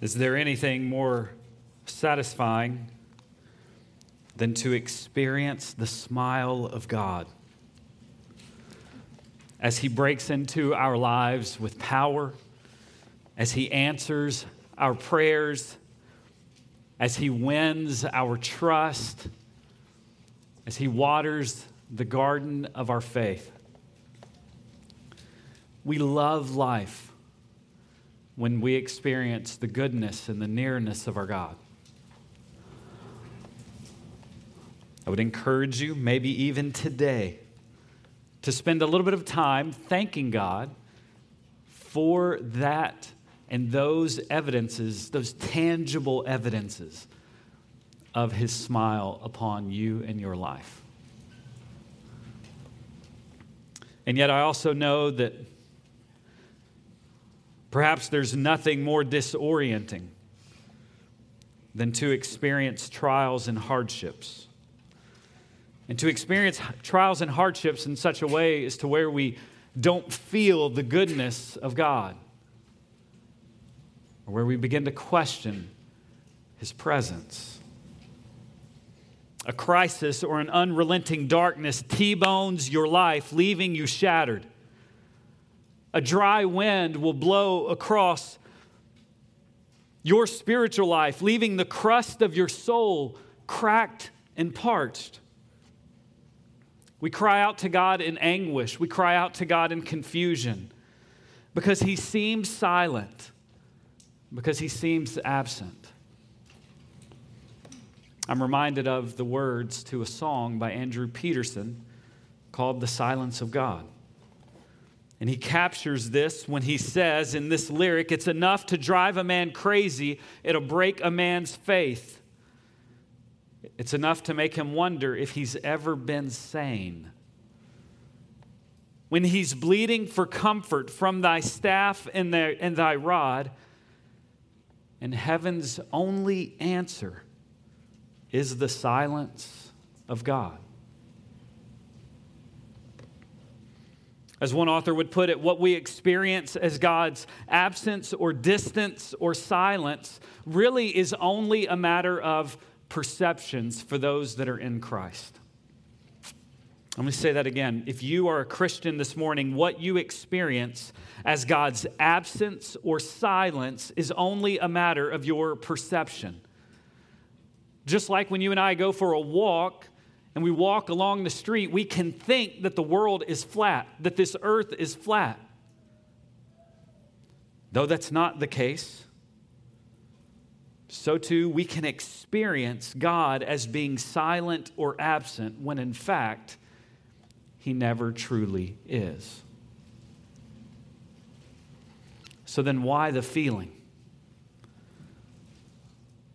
Is there anything more satisfying than to experience the smile of God as He breaks into our lives with power, as He answers our prayers, as He wins our trust, as He waters the garden of our faith? We love life when we experience the goodness and the nearness of our God. I would encourage you, maybe even today, to spend a little bit of time thanking God for that and those evidences, those tangible evidences of His smile upon you and your life. And yet, I also know that Perhaps there's nothing more disorienting than to experience trials and hardships. And to experience trials and hardships in such a way as to where we don't feel the goodness of God, or where we begin to question His presence. A crisis or an unrelenting darkness T bones your life, leaving you shattered. A dry wind will blow across your spiritual life, leaving the crust of your soul cracked and parched. We cry out to God in anguish. We cry out to God in confusion because He seems silent, because He seems absent. I'm reminded of the words to a song by Andrew Peterson called The Silence of God. And he captures this when he says in this lyric, it's enough to drive a man crazy, it'll break a man's faith. It's enough to make him wonder if he's ever been sane. When he's bleeding for comfort from thy staff and, and thy rod, and heaven's only answer is the silence of God. As one author would put it, what we experience as God's absence or distance or silence really is only a matter of perceptions for those that are in Christ. Let me say that again. If you are a Christian this morning, what you experience as God's absence or silence is only a matter of your perception. Just like when you and I go for a walk, and we walk along the street, we can think that the world is flat, that this earth is flat. Though that's not the case, so too we can experience God as being silent or absent when in fact he never truly is. So then, why the feeling?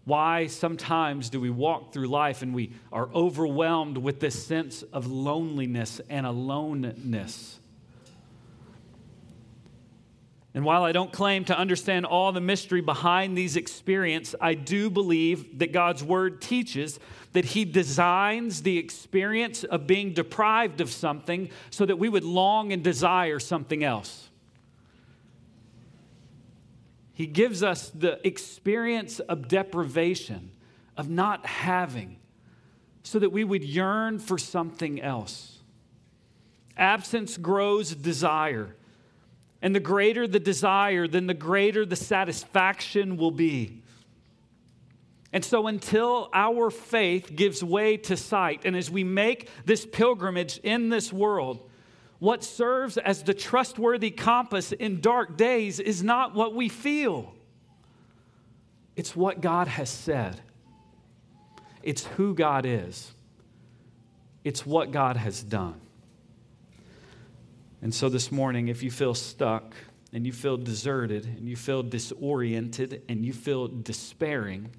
Why sometimes do we walk through life and we are overwhelmed with this sense of loneliness and aloneness? And while I don't claim to understand all the mystery behind these experiences, I do believe that God's word teaches that He designs the experience of being deprived of something so that we would long and desire something else. He gives us the experience of deprivation, of not having, so that we would yearn for something else. Absence grows desire. And the greater the desire, then the greater the satisfaction will be. And so, until our faith gives way to sight, and as we make this pilgrimage in this world, what serves as the trustworthy compass in dark days is not what we feel, it's what God has said. It's who God is, it's what God has done. And so this morning, if you feel stuck and you feel deserted and you feel disoriented and you feel despairing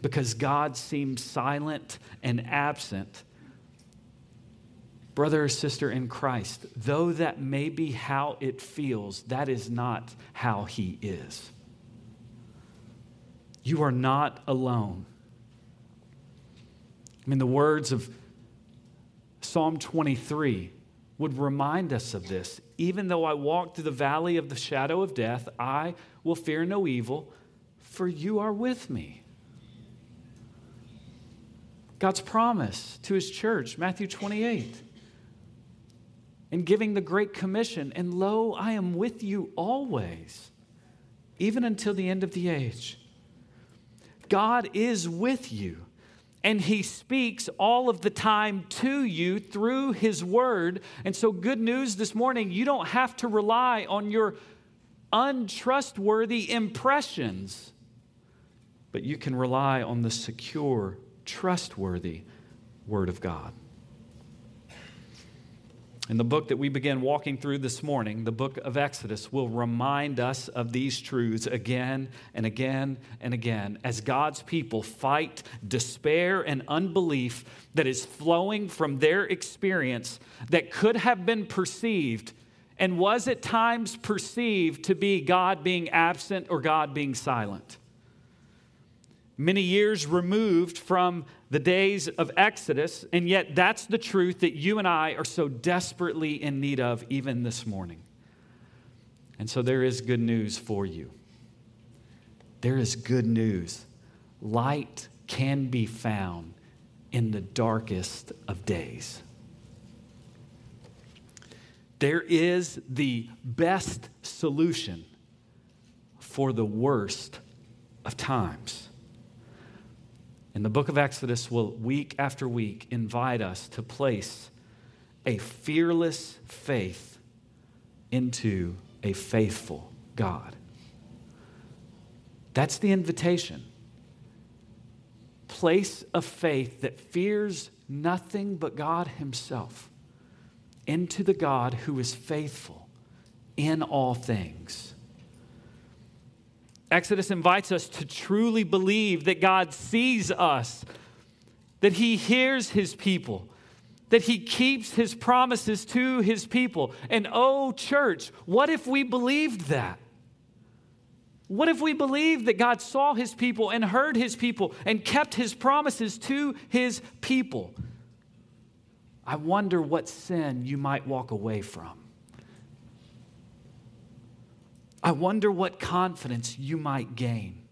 because God seems silent and absent, Brother or sister in Christ, though that may be how it feels, that is not how He is. You are not alone. I mean, the words of Psalm 23 would remind us of this. Even though I walk through the valley of the shadow of death, I will fear no evil, for you are with me. God's promise to his church, Matthew 28. In giving the Great Commission, and lo, I am with you always, even until the end of the age. God is with you, and he speaks all of the time to you through his word. And so, good news this morning you don't have to rely on your untrustworthy impressions, but you can rely on the secure trustworthy Word of God. In the book that we begin walking through this morning, the book of Exodus will remind us of these truths again and again and again as God's people fight despair and unbelief that is flowing from their experience that could have been perceived and was at times perceived to be God being absent or God being silent many years removed from the days of Exodus, and yet that's the truth that you and I are so desperately in need of even this morning. And so there is good news for you. There is good news. Light can be found in the darkest of days. There is the best solution for the worst of times. And the book of Exodus will, week after week, invite us to place a fearless faith into a faithful God. That's the invitation. Place a faith that fears nothing but God Himself into the God who is faithful in all things. Exodus invites us to truly believe that God sees us, that He hears His people, that He keeps His promises to His people. And oh, church, what if we believed that? What if we believed that God saw His people and heard His people and kept His promises to His people? I wonder what sin you might walk away from. I wonder what confidence you might gain.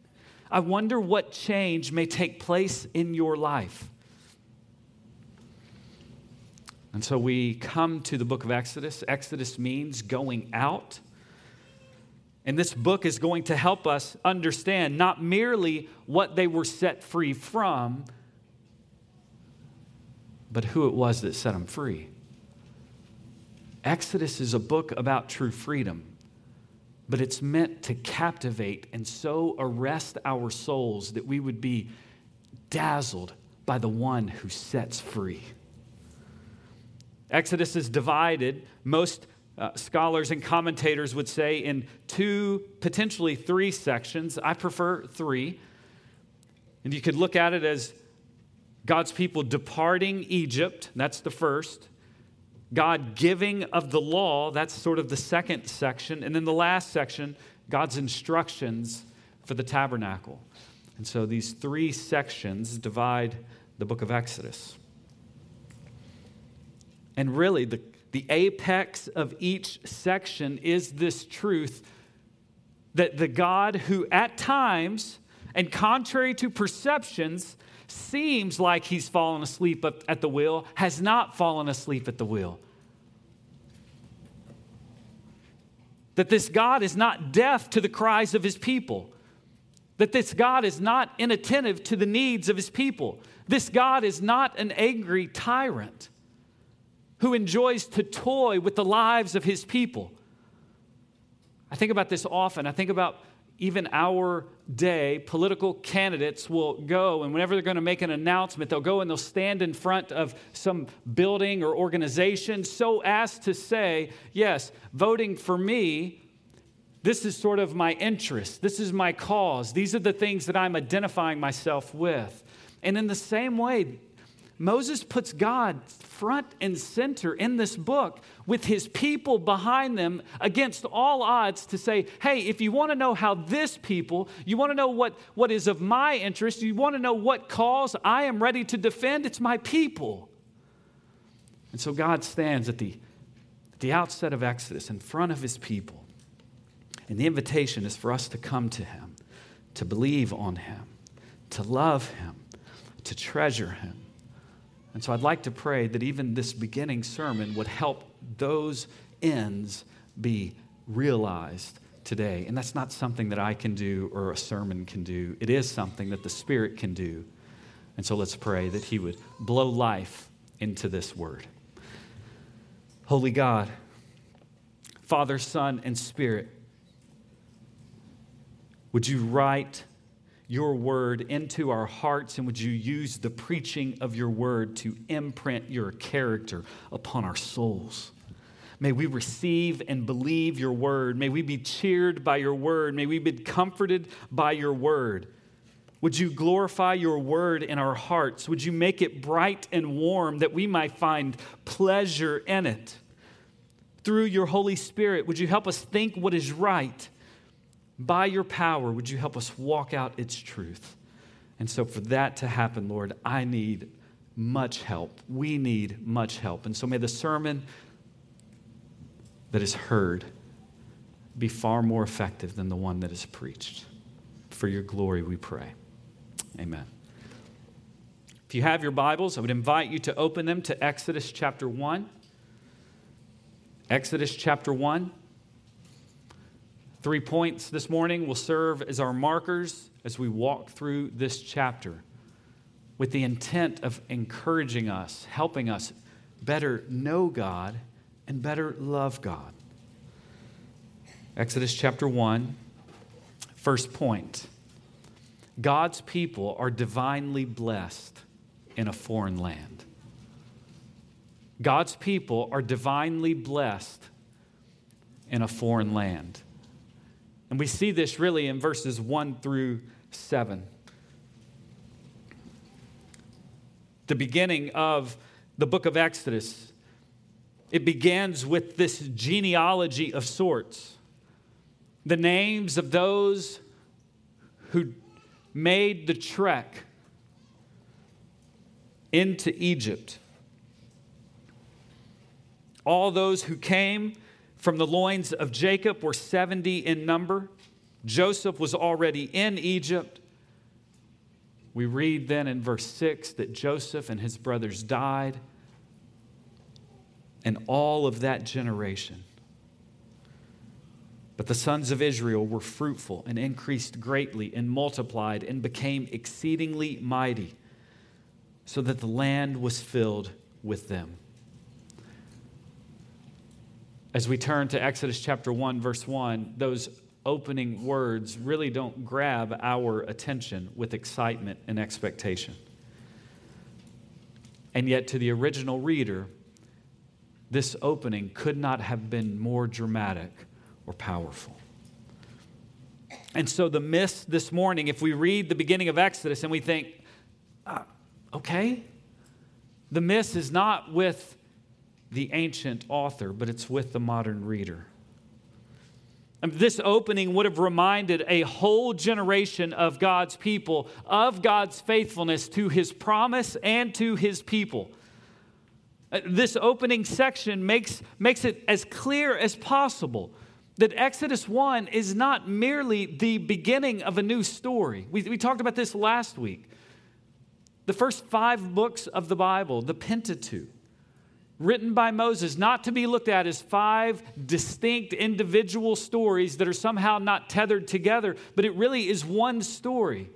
I wonder what change may take place in your life. And so we come to the book of Exodus. Exodus means going out. And this book is going to help us understand not merely what they were set free from, but who it was that set them free. Exodus is a book about true freedom but it's meant to captivate and so arrest our souls that we would be dazzled by the one who sets free. Exodus is divided, most uh, scholars and commentators would say, in two, potentially three sections. I prefer three. And you could look at it as God's people departing Egypt, that's the first. God giving of the law, that's sort of the second section. And then the last section, God's instructions for the tabernacle. And so these three sections divide the book of Exodus. And really, the, the apex of each section is this truth that the God who at times, and contrary to perceptions, seems like he's fallen asleep at the wheel has not fallen asleep at the wheel. That this God is not deaf to the cries of his people. That this God is not inattentive to the needs of his people. This God is not an angry tyrant who enjoys to toy with the lives of his people. I think about this often. I think about even our day, political candidates will go, and whenever they're going to make an announcement, they'll go and they'll stand in front of some building or organization so as to say, Yes, voting for me, this is sort of my interest, this is my cause, these are the things that I'm identifying myself with. And in the same way, Moses puts God front and center in this book with his people behind them against all odds to say, hey, if you want to know how this people, you want to know what, what is of my interest, you want to know what cause I am ready to defend, it's my people. And so God stands at the, at the outset of Exodus in front of his people. And the invitation is for us to come to him, to believe on Him, to love Him, to treasure Him. And so I'd like to pray that even this beginning sermon would help those ends be realized today. And that's not something that I can do or a sermon can do, it is something that the Spirit can do. And so let's pray that He would blow life into this word. Holy God, Father, Son, and Spirit, would you write your word into our hearts and would you use the preaching of your word to imprint your character upon our souls? May we receive and believe your word. May we be cheered by your word. May we be comforted by your word. Would you glorify your word in our hearts? Would you make it bright and warm that we might find pleasure in it? Through your Holy Spirit, would you help us think what is right? By your power, would you help us walk out its truth? And so, for that to happen, Lord, I need much help. We need much help. And so, may the sermon that is heard be far more effective than the one that is preached. For your glory, we pray. Amen. If you have your Bibles, I would invite you to open them to Exodus chapter 1. Exodus chapter 1. Three points this morning will serve as our markers as we walk through this chapter with the intent of encouraging us, helping us better know God and better love God. Exodus chapter 1, first point. God's people are divinely blessed in a foreign land. God's people are divinely blessed in a foreign land. And we see this really in verses 1 through 7. The beginning of the book of Exodus, it begins with this genealogy of sorts. The names of those who made the trek into Egypt. All those who came from the loins of Jacob were 70 in number. Joseph was already in Egypt. We read then in verse 6 that Joseph and his brothers died, and all of that generation but the sons of Israel were fruitful and increased greatly and multiplied and became exceedingly mighty, so that the land was filled with them. As we turn to Exodus chapter 1, verse 1, those opening words really don't grab our attention with excitement and expectation. And yet, to the original reader, this opening could not have been more dramatic or powerful. And so, the miss this morning, if we read the beginning of Exodus and we think, uh, okay, the miss is not with the ancient author, but it's with the modern reader. This opening would have reminded a whole generation of God's people of God's faithfulness to his promise and to his people. Uh, this opening section makes, makes it as clear as possible that Exodus 1 is not merely the beginning of a new story. We, we talked about this last week. The first five books of the Bible, the Pentateuch, written by Moses, not to be looked at as five distinct individual stories that are somehow not tethered together, but it really is one story.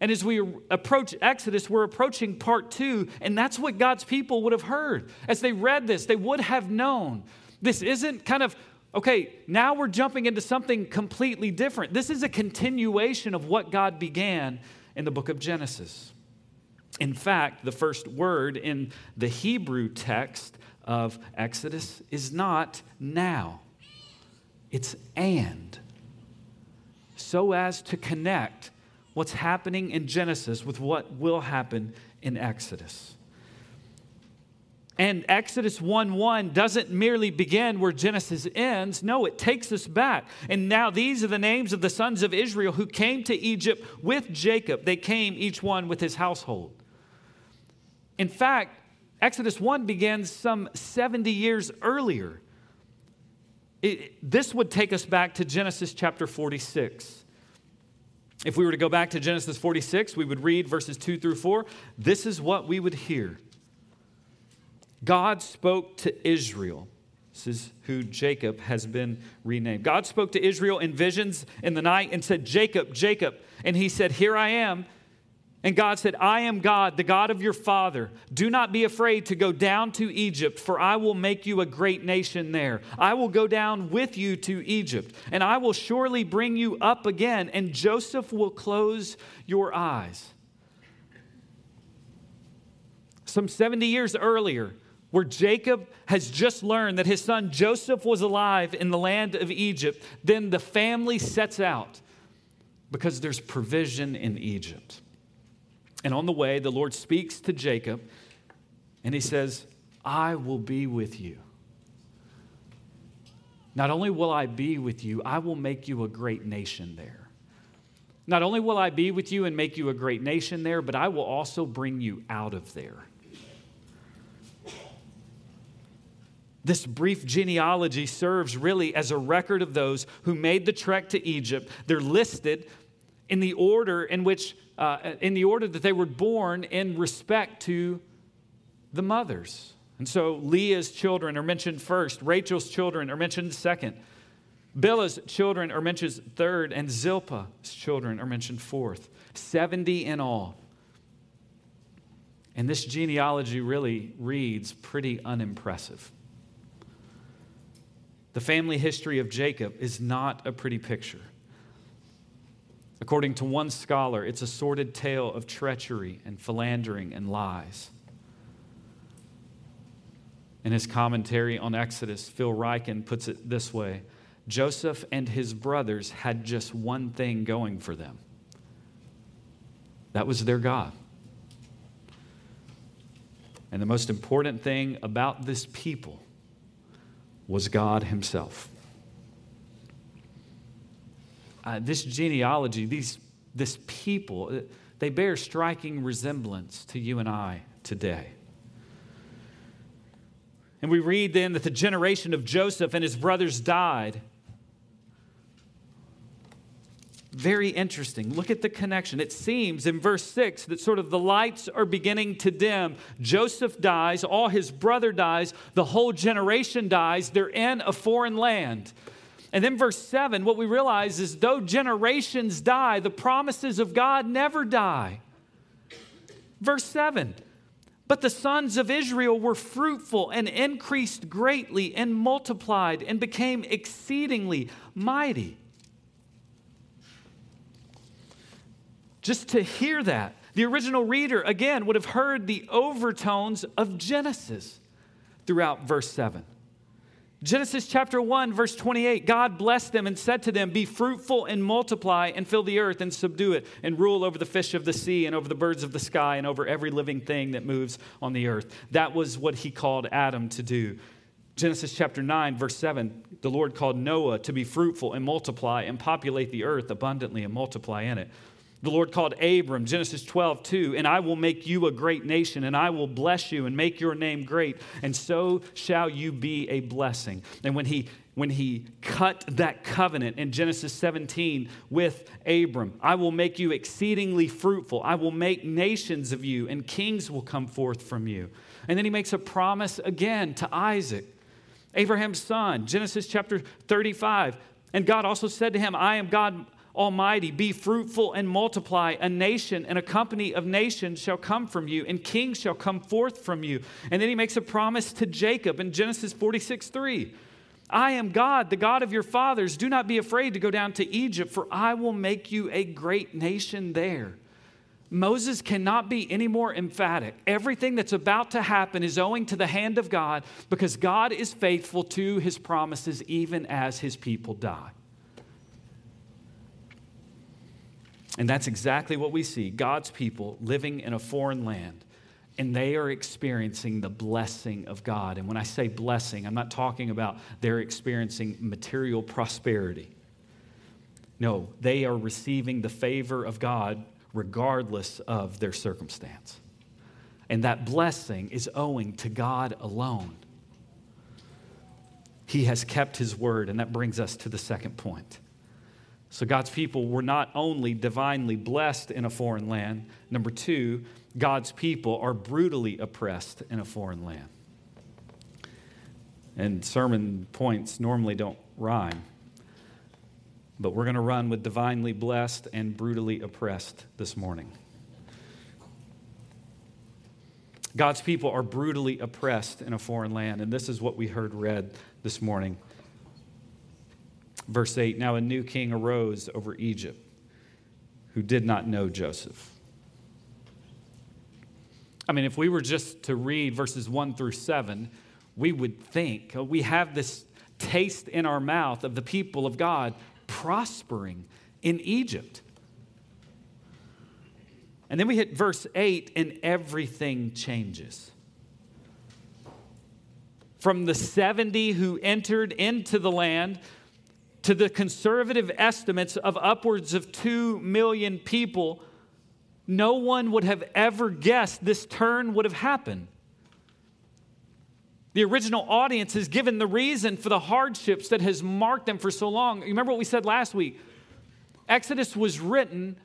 And as we approach Exodus, we're approaching part two, and that's what God's people would have heard. As they read this, they would have known. This isn't kind of Okay, now we're jumping into something completely different. This is a continuation of what God began in the book of Genesis. In fact, the first word in the Hebrew text of Exodus is not now, it's and. So as to connect what's happening in Genesis with what will happen in Exodus. And Exodus 1 1 doesn't merely begin where Genesis ends. No, it takes us back. And now these are the names of the sons of Israel who came to Egypt with Jacob. They came each one with his household. In fact, Exodus 1 begins some 70 years earlier. It, this would take us back to Genesis chapter 46. If we were to go back to Genesis 46, we would read verses 2 through 4. This is what we would hear God spoke to Israel. This is who Jacob has been renamed. God spoke to Israel in visions in the night and said, Jacob, Jacob. And he said, Here I am. And God said, I am God, the God of your father. Do not be afraid to go down to Egypt, for I will make you a great nation there. I will go down with you to Egypt, and I will surely bring you up again, and Joseph will close your eyes. Some 70 years earlier, where Jacob has just learned that his son Joseph was alive in the land of Egypt, then the family sets out because there's provision in Egypt. And on the way, the Lord speaks to Jacob and he says, I will be with you. Not only will I be with you, I will make you a great nation there. Not only will I be with you and make you a great nation there, but I will also bring you out of there. This brief genealogy serves really as a record of those who made the trek to Egypt. They're listed in the order in which uh, in the order that they were born in respect to the mothers. And so Leah's children are mentioned first, Rachel's children are mentioned second, Bilhah's children are mentioned third, and Zilpah's children are mentioned fourth. 70 in all. And this genealogy really reads pretty unimpressive. The family history of Jacob is not a pretty picture. According to one scholar, it's a sordid tale of treachery and philandering and lies. In his commentary on Exodus, Phil Ryken puts it this way Joseph and his brothers had just one thing going for them that was their God. And the most important thing about this people was God Himself uh, this genealogy, these, this people, uh, they bear striking resemblance to you and I today. And we read then that the generation of Joseph and his brothers died. Very interesting. Look at the connection. It seems in verse 6 that sort of the lights are beginning to dim. Joseph dies, all his brother dies, the whole generation dies. They're in a foreign land. And then, verse 7, what we realize is though generations die, the promises of God never die. Verse 7 But the sons of Israel were fruitful and increased greatly and multiplied and became exceedingly mighty. Just to hear that, the original reader, again, would have heard the overtones of Genesis throughout verse 7. Genesis chapter 1, verse 28 God blessed them and said to them, Be fruitful and multiply and fill the earth and subdue it and rule over the fish of the sea and over the birds of the sky and over every living thing that moves on the earth. That was what he called Adam to do. Genesis chapter 9, verse 7 the Lord called Noah to be fruitful and multiply and populate the earth abundantly and multiply in it. The Lord called Abram, Genesis 12, 2, and I will make you a great nation, and I will bless you and make your name great, and so shall you be a blessing. And when he when he cut that covenant in Genesis 17 with Abram. I will make you exceedingly fruitful. I will make nations of you, and kings will come forth from you. And then he makes a promise again to Isaac, Abraham's son, Genesis chapter 35. And God also said to him, I am God Almighty, be fruitful and multiply. A nation and a company of nations shall come from you, and kings shall come forth from you. And then he makes a promise to Jacob in Genesis 46 3. I am God, the God of your fathers. Do not be afraid to go down to Egypt, for I will make you a great nation there. Moses cannot be any more emphatic. Everything that's about to happen is owing to the hand of God because God is faithful to his promises even as his people die. And that's exactly what we see God's people living in a foreign land, and they are experiencing the blessing of God. And when I say blessing, I'm not talking about they're experiencing material prosperity. No, they are receiving the favor of God regardless of their circumstance. And that blessing is owing to God alone. He has kept his word, and that brings us to the second point. So God's people were not only divinely blessed in a foreign land, number two, God's people are brutally oppressed in a foreign land. And sermon points normally don't rhyme, but we're going to run with divinely blessed and brutally oppressed this morning. God's people are brutally oppressed in a foreign land, and this is what we heard read this morning. Verse 8 Now a new king arose over Egypt who did not know Joseph. I mean, if we were just to read verses 1 through 7, we would think uh, we have this taste in our mouth of the people of God prospering in Egypt. And then we hit verse 8, and everything changes. From the 70 who entered into the land to the conservative estimates of upwards of 2 million people, no one would have ever guessed this turn would have happened. The original audience is given the reason for the hardships that has marked them for so long. You remember what we said last week? Exodus was written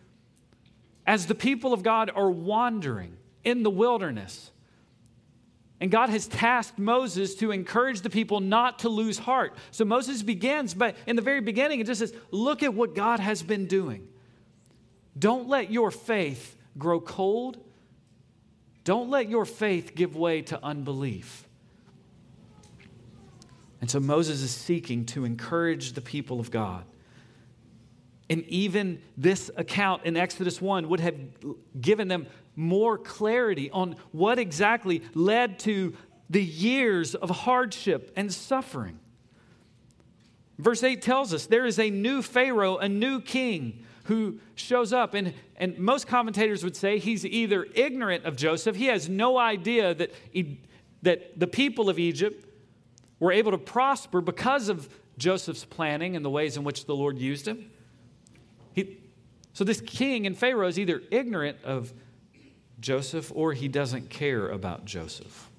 as the people of God are wandering in the wilderness. And God has tasked Moses to encourage the people not to lose heart. So Moses begins, but in the very beginning, it just says, Look at what God has been doing. Don't let your faith grow cold. Don't let your faith give way to unbelief. And so Moses is seeking to encourage the people of God. And even this account in Exodus 1 would have given them more clarity on what exactly led to the years of hardship and suffering. Verse 8 tells us there is a new Pharaoh, a new king who shows up. And, and most commentators would say he's either ignorant of Joseph, he has no idea that, he, that the people of Egypt were able to prosper because of Joseph's planning and the ways in which the Lord used him. He, so this king and Pharaoh is either ignorant of Joseph or he doesn't care about Joseph.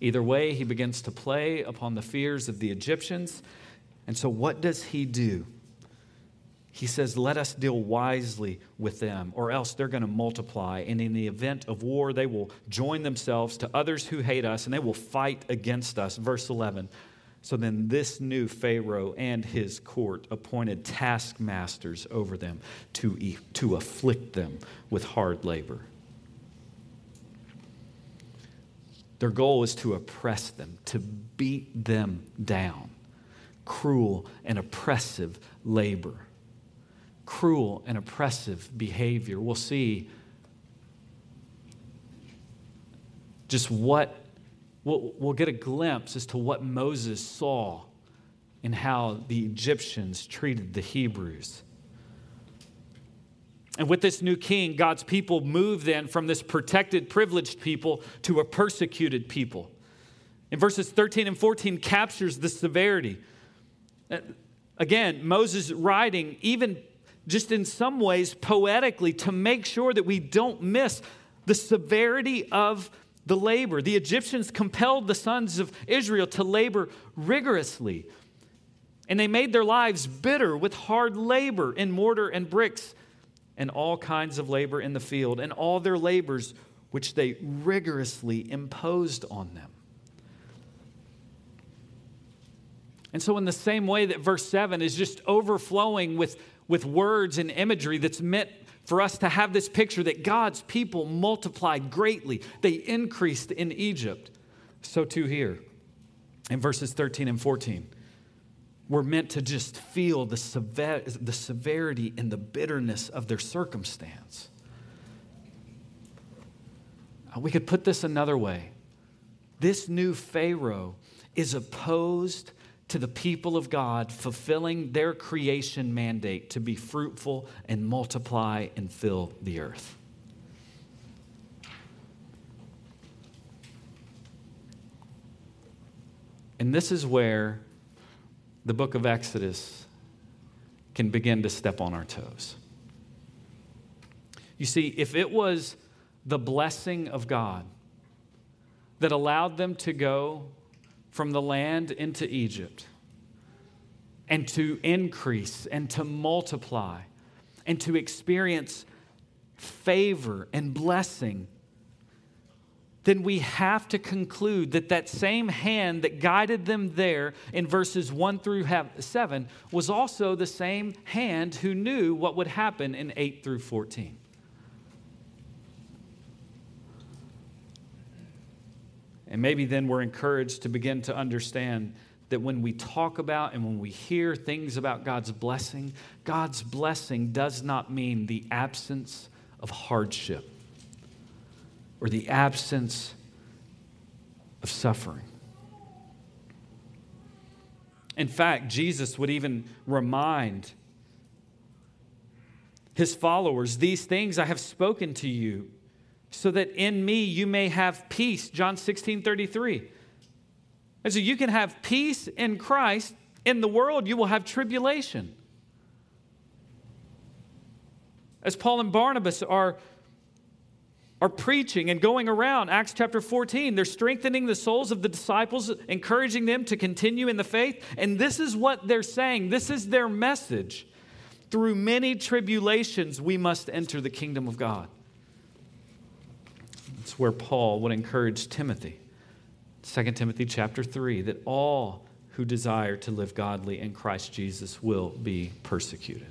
Either way, he begins to play upon the fears of the Egyptians. And so, what does he do? He says, Let us deal wisely with them, or else they're going to multiply. And in the event of war, they will join themselves to others who hate us, and they will fight against us. Verse 11 so then, this new Pharaoh and his court appointed taskmasters over them to, to afflict them with hard labor. Their goal is to oppress them, to beat them down. Cruel and oppressive labor, cruel and oppressive behavior. We'll see just what we'll, we'll get a glimpse as to what Moses saw and how the Egyptians treated the Hebrews. And with this new king, God's people move then from this protected, privileged people to a persecuted people. And verses 13 and 14 captures the severity. Uh, again, Moses writing, even just in some ways poetically, to make sure that we don't miss the severity of the labor. The Egyptians compelled the sons of Israel to labor rigorously. And they made their lives bitter with hard labor in mortar and bricks and all kinds of labor in the field and all their labors which they rigorously imposed on them. And so, in the same way that verse 7 is just overflowing with, with words and imagery that's meant for us to have this picture that God's people multiplied greatly, they increased in Egypt. So too here in verses 13 and 14. We're meant to just feel the, sever- the severity and the bitterness of their circumstance. Uh, we could put this another way. This new Pharaoh is opposed to the people of God fulfilling their creation mandate to be fruitful and multiply and fill the earth. And this is where the book of Exodus can begin to step on our toes. You see, if it was the blessing of God that allowed them to go from the land into Egypt. and to increase and to multiply and to experience favor and blessing, then we have to conclude that that same hand that guided them there in verses 1 through 7 was also the same hand who knew what would happen in 8 through 14. And maybe then we're encouraged to begin to understand that when we talk about and when we hear things about God's blessing, God's blessing does not mean the absence of hardship or the absence of suffering. In fact, Jesus would even remind his followers, These things I have spoken to you, so that in me you may have peace. John 16 33. And so you can have peace in Christ. In the world, you will have tribulation. As Paul and Barnabas are, are preaching and going around, Acts chapter 14, they're strengthening the souls of the disciples, encouraging them to continue in the faith. And this is what they're saying. This is their message. Through many tribulations, we must enter the kingdom of God. That's where Paul would encourage Timothy. 2 Timothy chapter 3 that all who desire to live godly in Christ Jesus will be persecuted.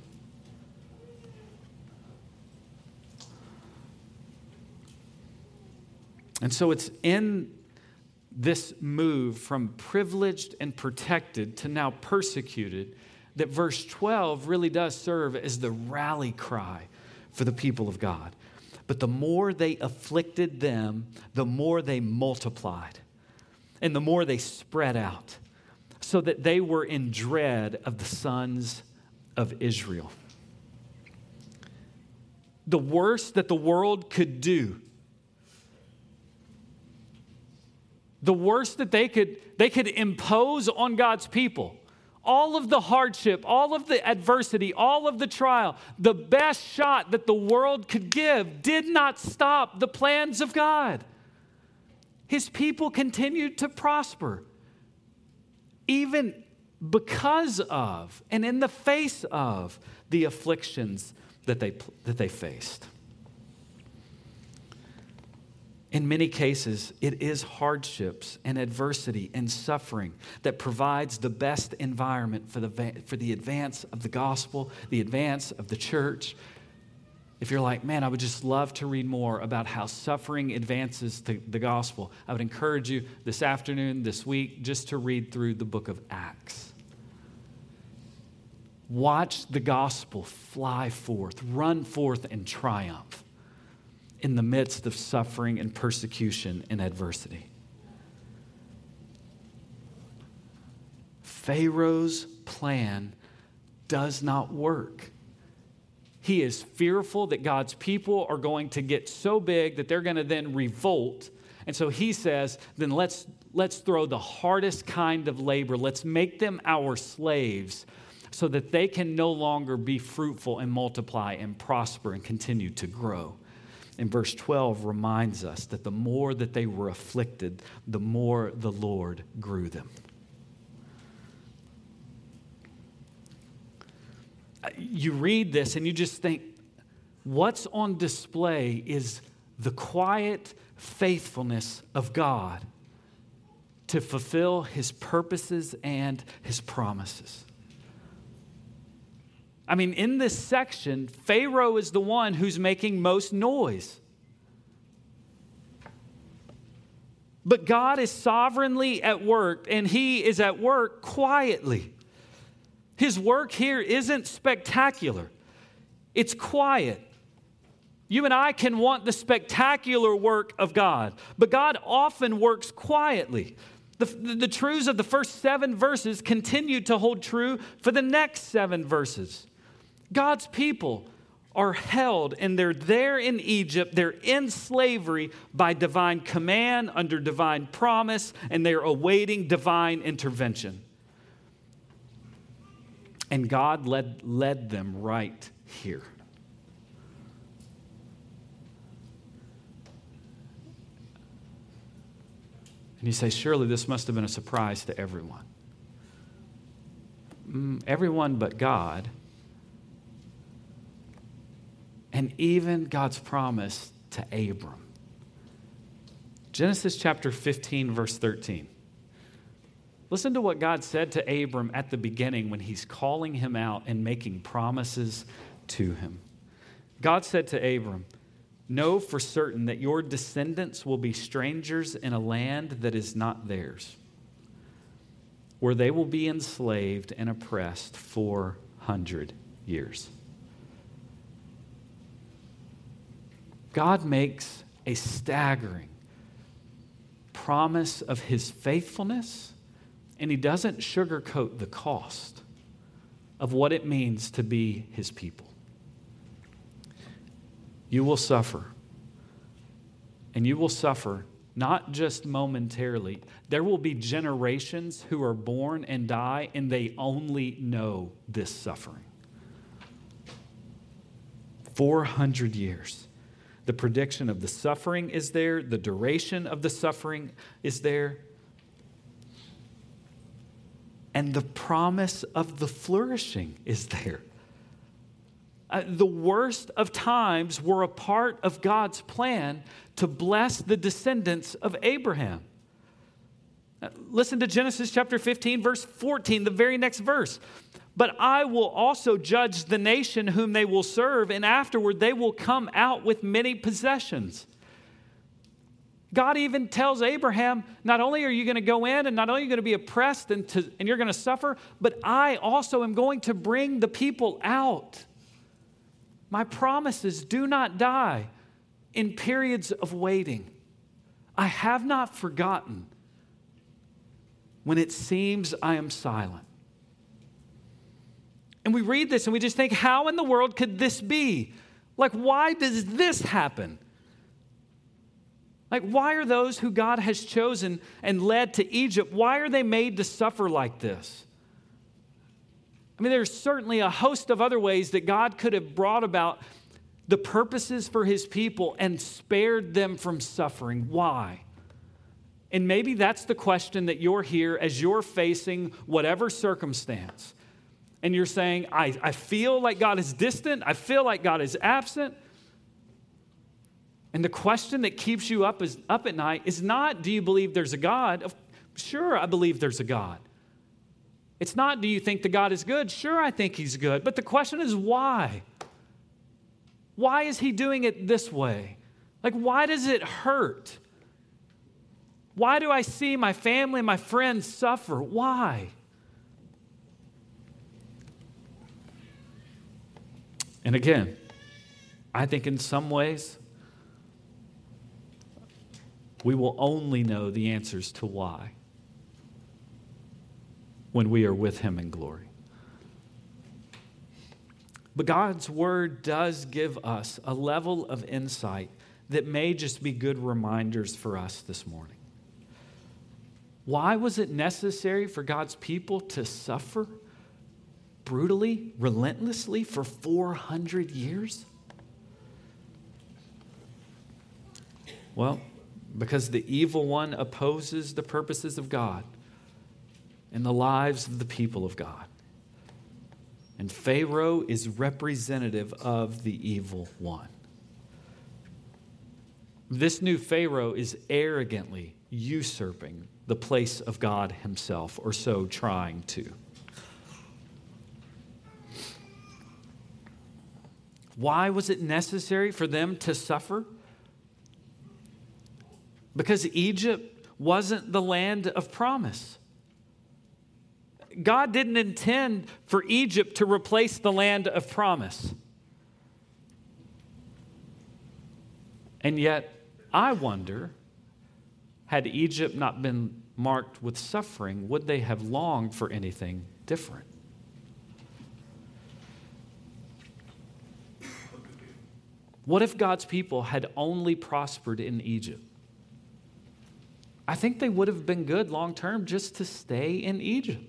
And so it's in this move from privileged and protected to now persecuted that verse 12 really does serve as the rally cry for the people of God. But the more they afflicted them, the more they multiplied. And the more they spread out, so that they were in dread of the sons of Israel. The worst that the world could do, the worst that they could, they could impose on God's people all of the hardship, all of the adversity, all of the trial, the best shot that the world could give did not stop the plans of God his people continued to prosper, even because of and in the face of the afflictions that they, that they faced. In many cases, it is hardships and adversity and suffering that provides the best environment for the, for the advance of the gospel, the advance of the church, if you're like, man, I would just love to read more about how suffering advances the, the gospel, I would encourage you this afternoon, this week, just to read through the book of Acts. Watch the gospel fly forth, run forth in triumph in the midst of suffering and persecution and adversity. Pharaoh's plan does not work. He is fearful that God's people are going to get so big that they're going to then revolt. And so he says, then let's, let's throw the hardest kind of labor. Let's make them our slaves so that they can no longer be fruitful and multiply and prosper and continue to grow. And verse 12 reminds us that the more that they were afflicted, the more the Lord grew them. you read this and you just think, what's on display is the quiet faithfulness of God to fulfill his purposes and his promises. I mean, in this section, Pharaoh is the one who's making most noise. But God is sovereignly at work, and he is at work quietly. His work here isn't spectacular, it's quiet. You and I can want the spectacular work of God, but God often works quietly. The, the, the, truths of the first seven verses continue to hold true for the next seven verses. God's people are held and they're there in Egypt. They're in slavery by divine command, under divine promise, and they're awaiting divine intervention. And God led, led them right here. And you say, surely this must have been a surprise to everyone. mm, everyone but God, and even God's promise to Abram. Genesis chapter 15, verse 13. Listen to what God said to Abram at the beginning when he's calling him out and making promises to him. God said to Abram, Know for certain that your descendants will be strangers in a land that is not theirs, where they will be enslaved and oppressed 400 years. God makes a staggering promise of his faithfulness, and he doesn't sugarcoat the cost of what it means to be his people. You will suffer, and you will suffer not just momentarily. There will be generations who are born and die, and they only know this suffering. 400 years. The prediction of the suffering is there, the duration of the suffering is there, and the promise of the flourishing is there. Uh, the worst of times were a part of God's plan to bless the descendants of Abraham. Listen to Genesis chapter 15, verse 14, the very next verse. But I will also judge the nation whom they will serve, and afterward they will come out with many possessions. God even tells Abraham, not only are you going to go in and not only are you going to be oppressed and, to, and you're going to suffer, but I also am going to bring the people out. My promises do not die in periods of waiting. I have not forgotten when it seems I am silent. And we read this and we just think, how in the world could this be? Like, why does this happen? Like, why are those who God has chosen and led to Egypt, why are they made to suffer like this? I mean, there's certainly a host of other ways that God could have brought about the purposes for his people and spared them from suffering. Why? And maybe that's the question that you're here as you're facing whatever circumstance and you're saying, I, I feel like God is distant, I feel like God is absent. And the question that keeps you up, is, up at night is not, do you believe there's a God? Sure, I believe there's a God. It's not, do you think the God is good? Sure, I think he's good. But the question is, why? Why is he doing it this way? Like, why does it hurt? Why do I see my family, my friends suffer? Why? And again, I think in some ways, we will only know the answers to why when we are with Him in glory. But God's Word does give us a level of insight that may just be good reminders for us this morning. Why was it necessary for God's people to suffer? brutally, relentlessly for 400 years? Well, because the evil one opposes the purposes of God and the lives of the people of God. And Pharaoh is representative of the evil one. This new Pharaoh is arrogantly usurping the place of God himself, or so trying to. Why was it necessary for them to suffer? Because Egypt wasn't the land of promise. God didn't intend for Egypt to replace the land of promise. And yet, I wonder had Egypt not been marked with suffering, would they have longed for anything different? What if God's people had only prospered in Egypt? I think they would have been good long term just to stay in Egypt.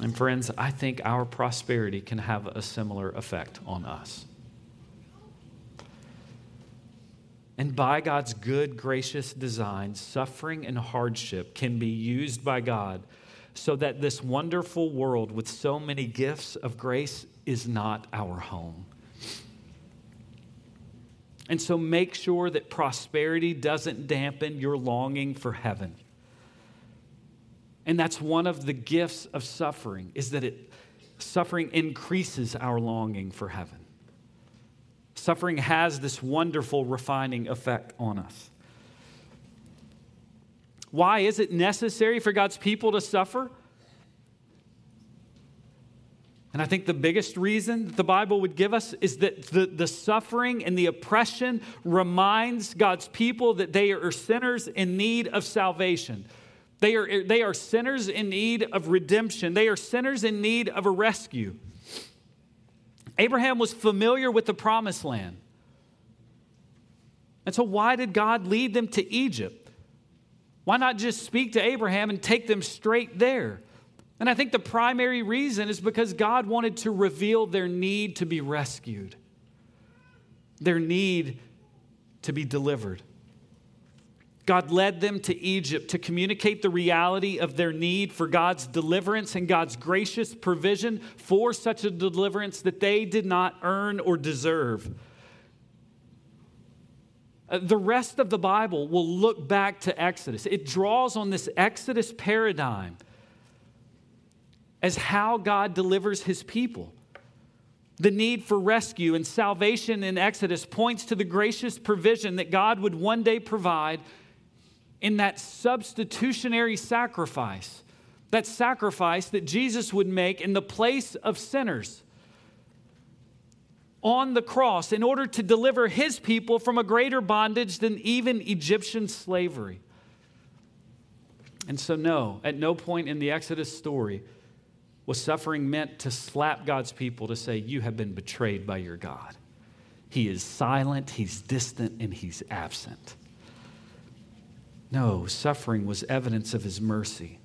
And friends, I think our prosperity can have a similar effect on us. And by God's good, gracious design, suffering and hardship can be used by God so that this wonderful world with so many gifts of grace is not our home. And so make sure that prosperity doesn't dampen your longing for heaven. And that's one of the gifts of suffering is that it suffering increases our longing for heaven. Suffering has this wonderful refining effect on us. Why is it necessary for God's people to suffer? And I think the biggest reason that the Bible would give us is that the, the suffering and the oppression reminds God's people that they are sinners in need of salvation. They are, they are sinners in need of redemption. They are sinners in need of a rescue. Abraham was familiar with the promised land. And so, why did God lead them to Egypt? Why not just speak to Abraham and take them straight there? And I think the primary reason is because God wanted to reveal their need to be rescued, their need to be delivered. God led them to Egypt to communicate the reality of their need for God's deliverance and God's gracious provision for such a deliverance that they did not earn or deserve. Uh, the rest of the Bible will look back to Exodus. It draws on this Exodus paradigm as how God delivers his people. The need for rescue and salvation in Exodus points to the gracious provision that God would one day provide in that substitutionary sacrifice, that sacrifice that Jesus would make in the place of sinners on the cross in order to deliver his people from a greater bondage than even Egyptian slavery. And so, no, at no point in the Exodus story was suffering meant to slap God's people to say, You have been betrayed by your God. He is silent, he's distant, and he's absent. No, suffering was evidence of his mercy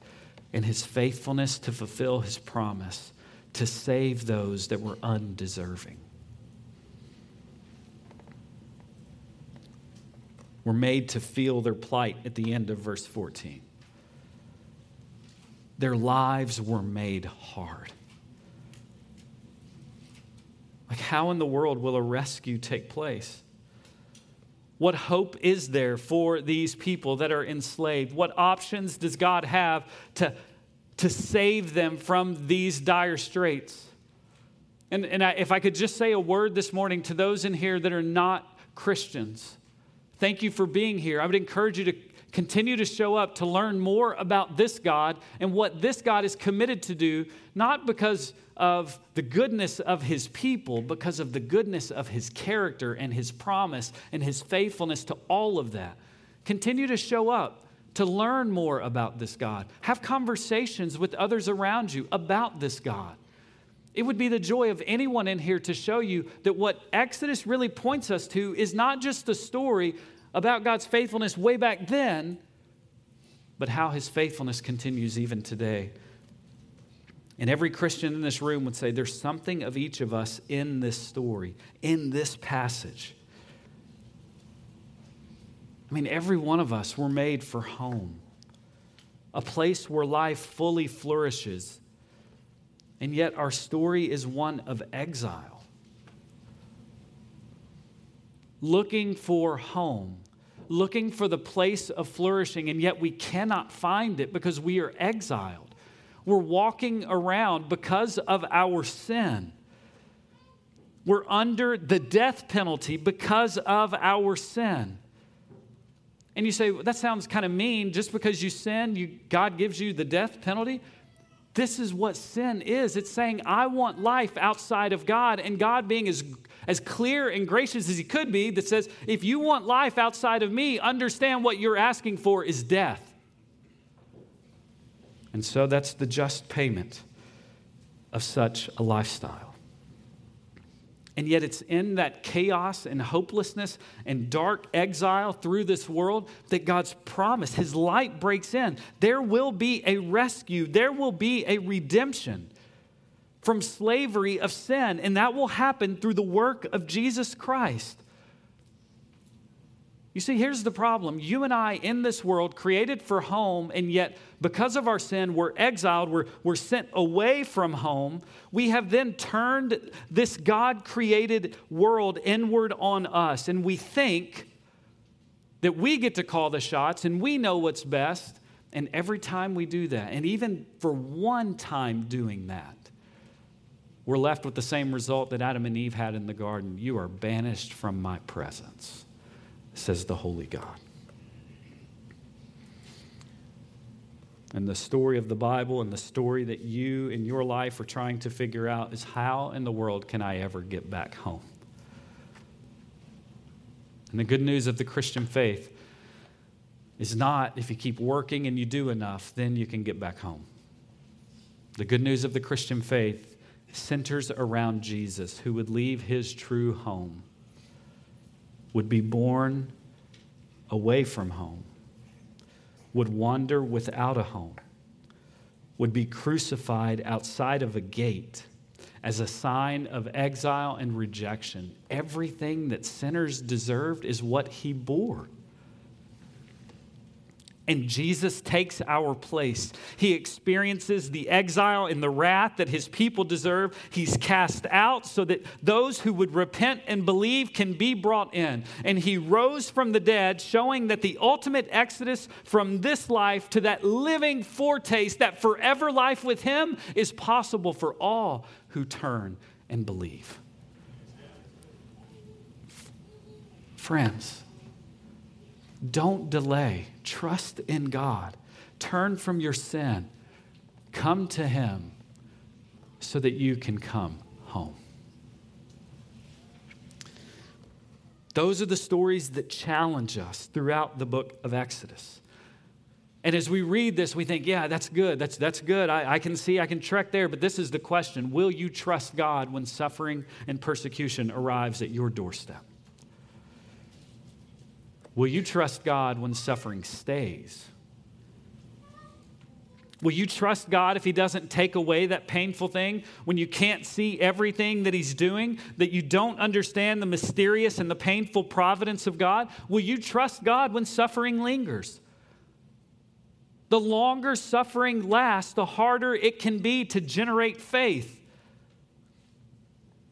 and his faithfulness to fulfill his promise to save those that were undeserving. We're made to feel their plight at the end of verse 14. Their lives were made hard. Like, how in the world will a rescue take place? What hope is there for these people that are enslaved? What options does God have to, to save them from these dire straits? And, and I, if I could just say a word this morning to those in here that are not Christians, thank you for being here. I would encourage you to continue to show up to learn more about this God and what this God is committed to do, not because of the goodness of his people, because of the goodness of his character and his promise and his faithfulness to all of that. Continue to show up to learn more about this God. Have conversations with others around you about this God. It would be the joy of anyone in here to show you that what Exodus really points us to is not just the story about God's faithfulness way back then, but how his faithfulness continues even today. And every Christian in this room would say there's something of each of us in this story, in this passage. I mean, every one of us were made for home, a place where life fully flourishes. And yet, our story is one of exile looking for home, looking for the place of flourishing, and yet we cannot find it because we are exiled. We're walking around because of our sin. We're under the death penalty because of our sin. And you say, well, that sounds kind of mean. Just because you sin, you, God gives you the death penalty. This is what sin is. It's saying, I want life outside of God, and God being as as clear and gracious as he could be that says, if you want life outside of me, understand what you're asking for is death. And so that's the just payment of such a lifestyle. And yet, it's in that chaos and hopelessness and dark exile through this world that God's promise, His light breaks in. There will be a rescue, there will be a redemption from slavery of sin, and that will happen through the work of Jesus Christ. You see, here's the problem. You and I in this world, created for home, and yet because of our sin, we're exiled, we're, we're sent away from home. We have then turned this God created world inward on us, and we think that we get to call the shots and we know what's best. And every time we do that, and even for one time doing that, we're left with the same result that Adam and Eve had in the garden. You are banished from my presence says the Holy God. And the story of the Bible and the story that you in your life are trying to figure out is how in the world can I ever get back home? And the good news of the Christian faith is not if you keep working and you do enough, then you can get back home. The good news of the Christian faith centers around Jesus, who would leave his true home would be born away from home, would wander without a home, would be crucified outside of a gate as a sign of exile and rejection. Everything that sinners deserved is what he bore. And Jesus takes our place. He experiences the exile and the wrath that his people deserve. He's cast out so that those who would repent and believe can be brought in. And he rose from the dead, showing that the ultimate exodus from this life to that living foretaste, that forever life with him, is possible for all who turn and believe. Friends, don't delay. Trust in God. Turn from your sin. Come to Him so that you can come home. Those are the stories that challenge us throughout the book of Exodus. And as we read this, we think, yeah, that's good. That's, that's good. I, I can see, I can trek there. But this is the question Will you trust God when suffering and persecution arrives at your doorstep? Will you trust God when suffering stays? Will you trust God if He doesn't take away that painful thing? When you can't see everything that He's doing, that you don't understand the mysterious and the painful providence of God? Will you trust God when suffering lingers? The longer suffering lasts, the harder it can be to generate faith.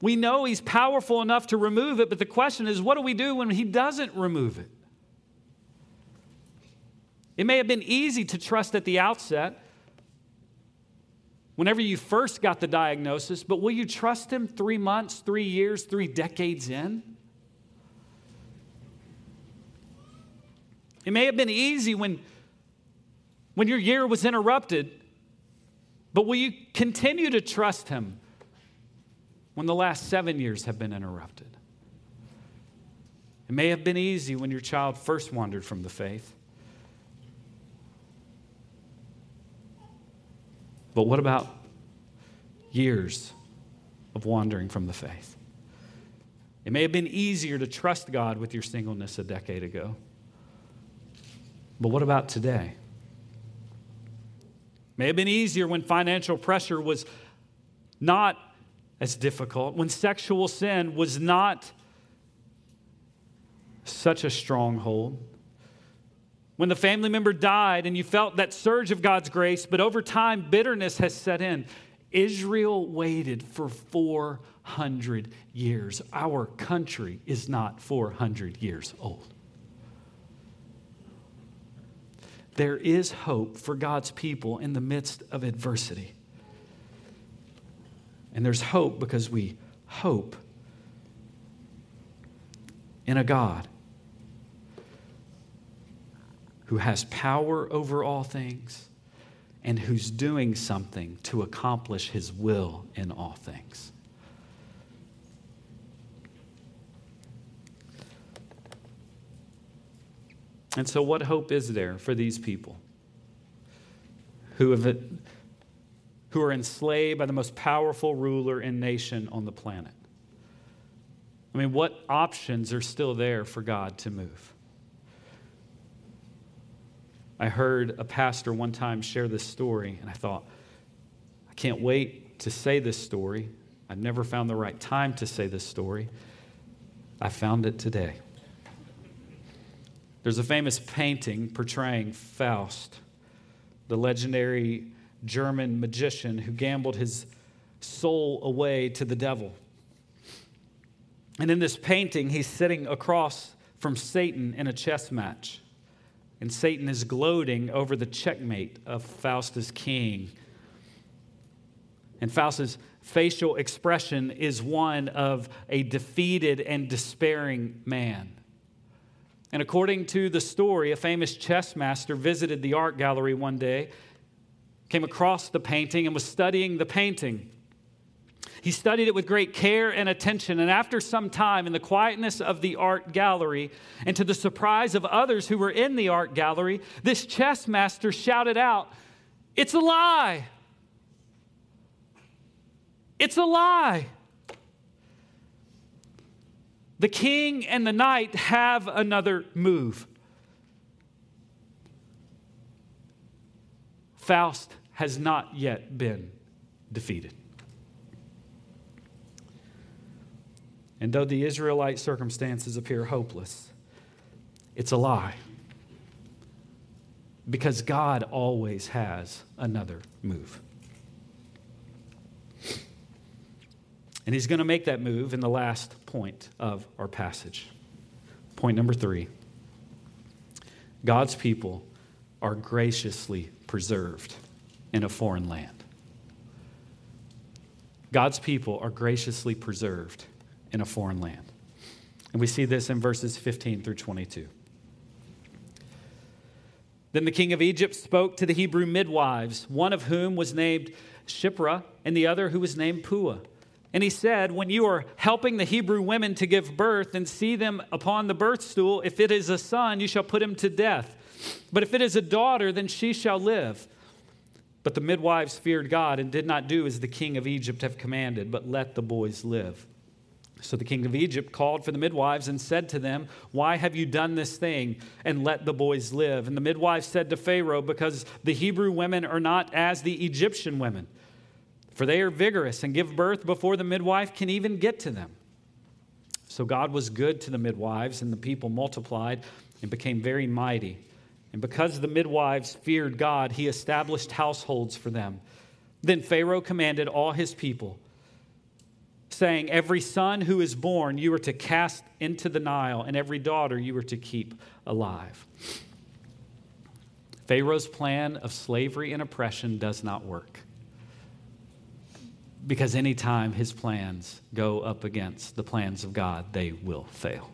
We know He's powerful enough to remove it, but the question is what do we do when He doesn't remove it? It may have been easy to trust at the outset whenever you first got the diagnosis, but will you trust him three months, three years, three decades in? It may have been easy when, when your year was interrupted, but will you continue to trust him when the last seven years have been interrupted? It may have been easy when your child first wandered from the faith. But what about years of wandering from the faith? It may have been easier to trust God with your singleness a decade ago. But what about today? May have been easier when financial pressure was not as difficult, when sexual sin was not such a stronghold when the family member died and you felt that surge of God's grace, but over time bitterness has set in. Israel waited for 400 years. Our country is not 400 years old. There is hope for God's people in the midst of adversity. And there's hope because we hope in a God who has power over all things and who's doing something to accomplish his will in all things. And so, what hope is there for these people who, have, who are enslaved by the most powerful ruler and nation on the planet? I mean, what options are still there for God to move? I heard a pastor one time share this story, and I thought, I can't wait to say this story. I've never found the right time to say this story. I found it today. There's a famous painting portraying Faust, the legendary German magician who gambled his soul away to the devil. And in this painting, he's sitting across from Satan in a chess match. And Satan is gloating over the checkmate of Faustus king. And Faustus' facial expression is one of a defeated and despairing man. And according to the story, a famous chess master visited the art gallery one day, came across the painting, and was studying the painting. He studied it with great care and attention, and after some time, in the quietness of the art gallery, and to the surprise of others who were in the art gallery, this chess master shouted out, It's a lie! It's a lie! The king and the knight have another move. Faust has not yet been defeated. And though the Israelite circumstances appear hopeless, it's a lie. Because God always has another move. And he's going to make that move in the last point of our passage. Point number three God's people are graciously preserved in a foreign land. God's people are graciously preserved in a foreign land. And we see this in verses 15 through 22. Then the king of Egypt spoke to the Hebrew midwives, one of whom was named Shiphrah, and the other who was named Puah. And he said, When you are helping the Hebrew women to give birth and see them upon the birth stool, if it is a son, you shall put him to death. But if it is a daughter, then she shall live. But the midwives feared God and did not do as the king of Egypt had commanded, but let the boys live. So the king of Egypt called for the midwives and said to them, Why have you done this thing and let the boys live? And the midwives said to Pharaoh, Because the Hebrew women are not as the Egyptian women, for they are vigorous and give birth before the midwife can even get to them. So God was good to the midwives, and the people multiplied and became very mighty. And because the midwives feared God, he established households for them. Then Pharaoh commanded all his people saying, Every son who is born you are to cast into the Nile, and every daughter you are to keep alive. Pharaoh's plan of slavery and oppression does not work. Because anytime his plans go up against the plans of God, they will fail.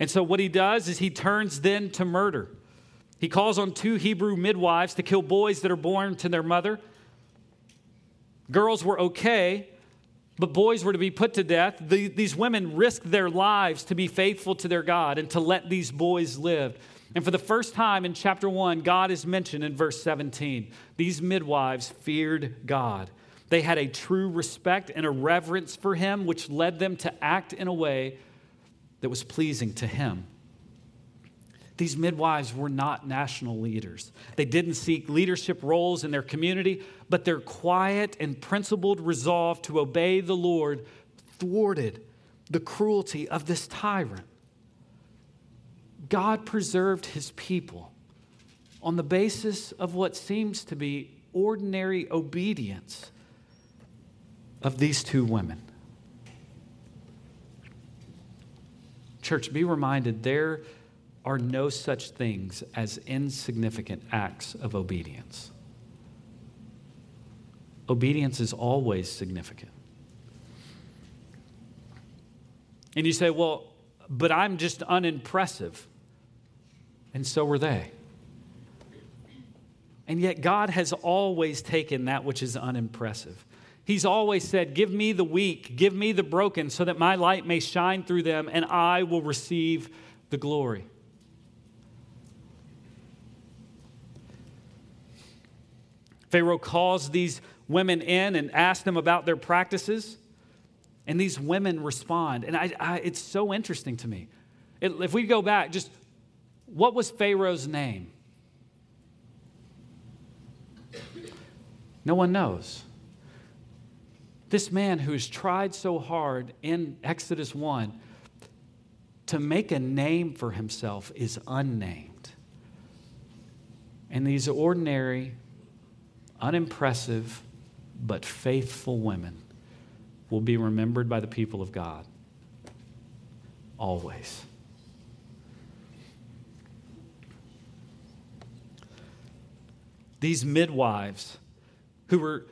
And so, what he does is he turns then to murder. He calls on two Hebrew midwives to kill boys that are born to their mother Girls were okay, but boys were to be put to death. The, these women risked their lives to be faithful to their God and to let these boys live. And for the first time in chapter 1, God is mentioned in verse 17. These midwives feared God. They had a true respect and a reverence for Him, which led them to act in a way that was pleasing to Him. These midwives were not national leaders. They didn't seek leadership roles in their community, but their quiet and principled resolve to obey the Lord thwarted the cruelty of this tyrant. God preserved his people on the basis of what seems to be ordinary obedience of these two women. Church, be reminded there are no such things as insignificant acts of obedience. Obedience is always significant. And you say, well, but I'm just unimpressive. And so were they. And yet, God has always taken that which is unimpressive. He's always said, Give me the weak, give me the broken, so that my light may shine through them and I will receive the glory. Pharaoh calls these women in and asks them about their practices, and these women respond. And I, I, it's so interesting to me. It, if we go back, just what was Pharaoh's name? No one knows. This man who's tried so hard in Exodus 1 to make a name for himself is unnamed. And these ordinary, unimpressive, but faithful women will be remembered by the people of God always. These midwives who were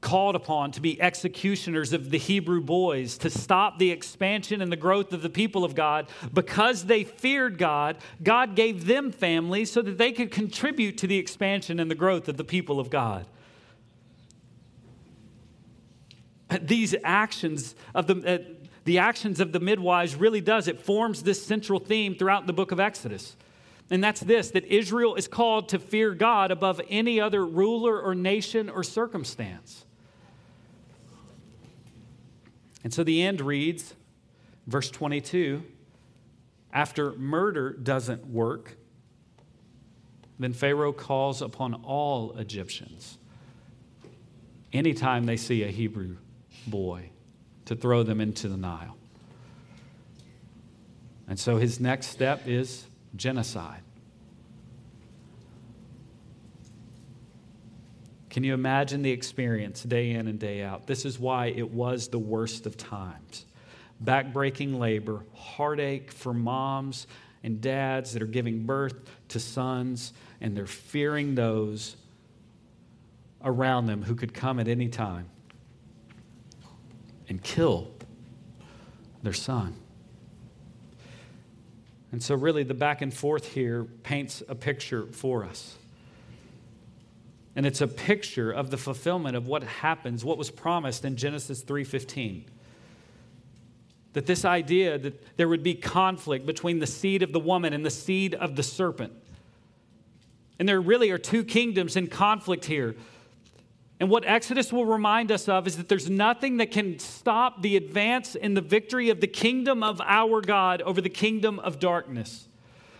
called upon to be executioners of the Hebrew boys, to stop the expansion and the growth of the people of God. Because they feared God, God gave them families so that they could contribute to the expansion and the growth of the people of God. These actions of the, uh, the actions of the midwives really does, it forms this central theme throughout the book of Exodus. And that's this that Israel is called to fear God above any other ruler or nation or circumstance. And so the end reads, verse 22 after murder doesn't work, then Pharaoh calls upon all Egyptians anytime they see a Hebrew boy to throw them into the Nile. And so his next step is genocide. Can you imagine the experience day in and day out? This is why it was the worst of times. Backbreaking labor, heartache for moms and dads that are giving birth to sons, and they're fearing those around them who could come at any time and kill their son. And so, really, the back and forth here paints a picture for us. And it's a picture of the fulfillment of what happens, what was promised in Genesis 3:15. That this idea that there would be conflict between the seed of the woman and the seed of the serpent. And there really are two kingdoms in conflict here. And what Exodus will remind us of is that there's nothing that can stop the advance and the victory of the kingdom of our God over the kingdom of darkness.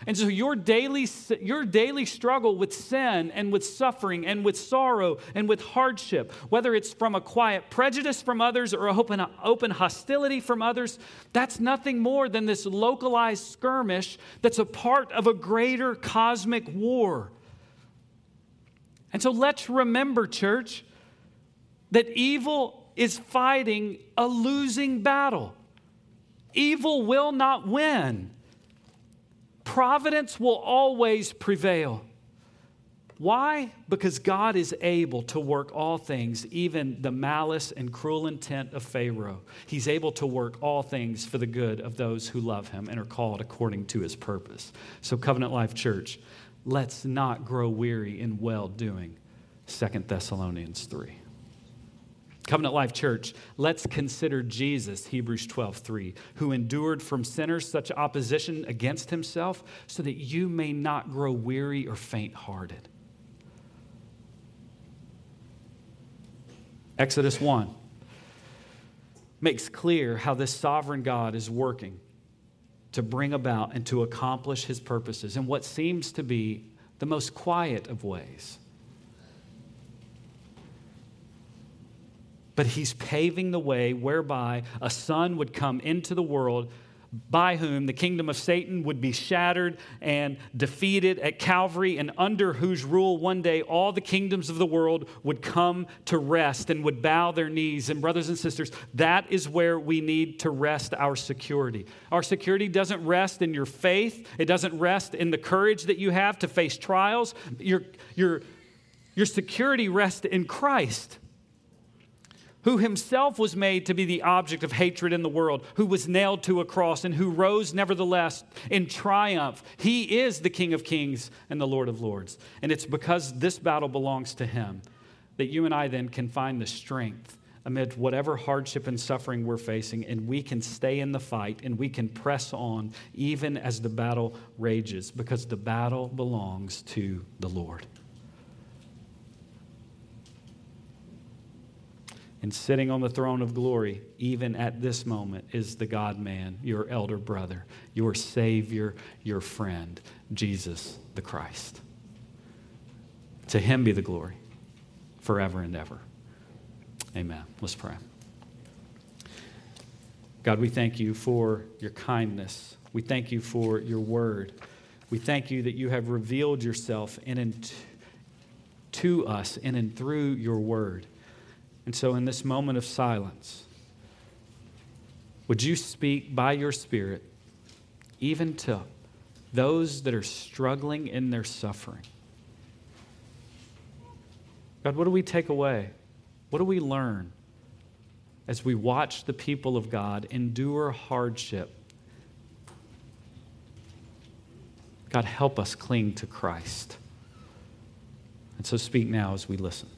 And so your daily, your daily struggle with sin and with suffering and with sorrow and with hardship, whether it's from a quiet prejudice from others or open, open hostility from others, that's nothing more than this localized skirmish that's a part of a greater cosmic war. And so let's remember, church, that evil is fighting a losing battle. Evil will not win. Providence will always prevail. Why? Because God is able to work all things, even the malice and cruel intent of Pharaoh. He's able to work all things for the good of those who love him and are called according to his purpose. So, Covenant Life Church, let's not grow weary in well doing. 2 Thessalonians 3. Covenant Life Church, let's consider Jesus, Hebrews 12, 3, who endured from sinners such opposition against himself, so that you may not grow weary or faint hearted. Exodus 1 makes clear how this sovereign God is working to bring about and to accomplish his purposes in what seems to be the most quiet of ways. But he's paving the way whereby a son would come into the world by whom the kingdom of Satan would be shattered and defeated at Calvary, and under whose rule one day all the kingdoms of the world would come to rest and would bow their knees. And, brothers and sisters, that is where we need to rest our security. Our security doesn't rest in your faith, it doesn't rest in the courage that you have to face trials. Your, your, your security rests in Christ who himself was made to be the object of hatred in the world, who was nailed to a cross, and who rose nevertheless in triumph. He is the King of kings and the Lord of lords. And it's because this battle belongs to him that you and I then can find the strength amid whatever hardship and suffering we're facing, and we can stay in the fight and we can press on even as the battle rages, because the battle belongs to the Lord. And sitting on the throne of glory, even at this moment, is the God man, your elder brother, your Savior, your friend, Jesus the Christ. To him be the glory forever and ever. Amen. Let's pray. God, we thank you for your kindness We thank you for your word. We thank you that you have revealed yourself in and to us in and through your word. And so, in this moment of silence, would you speak by your Spirit even to those that are struggling in their suffering? God, what do we take away? What do we learn as we watch the people of God endure hardship? God, help us cling to Christ. And so speak now as we listen.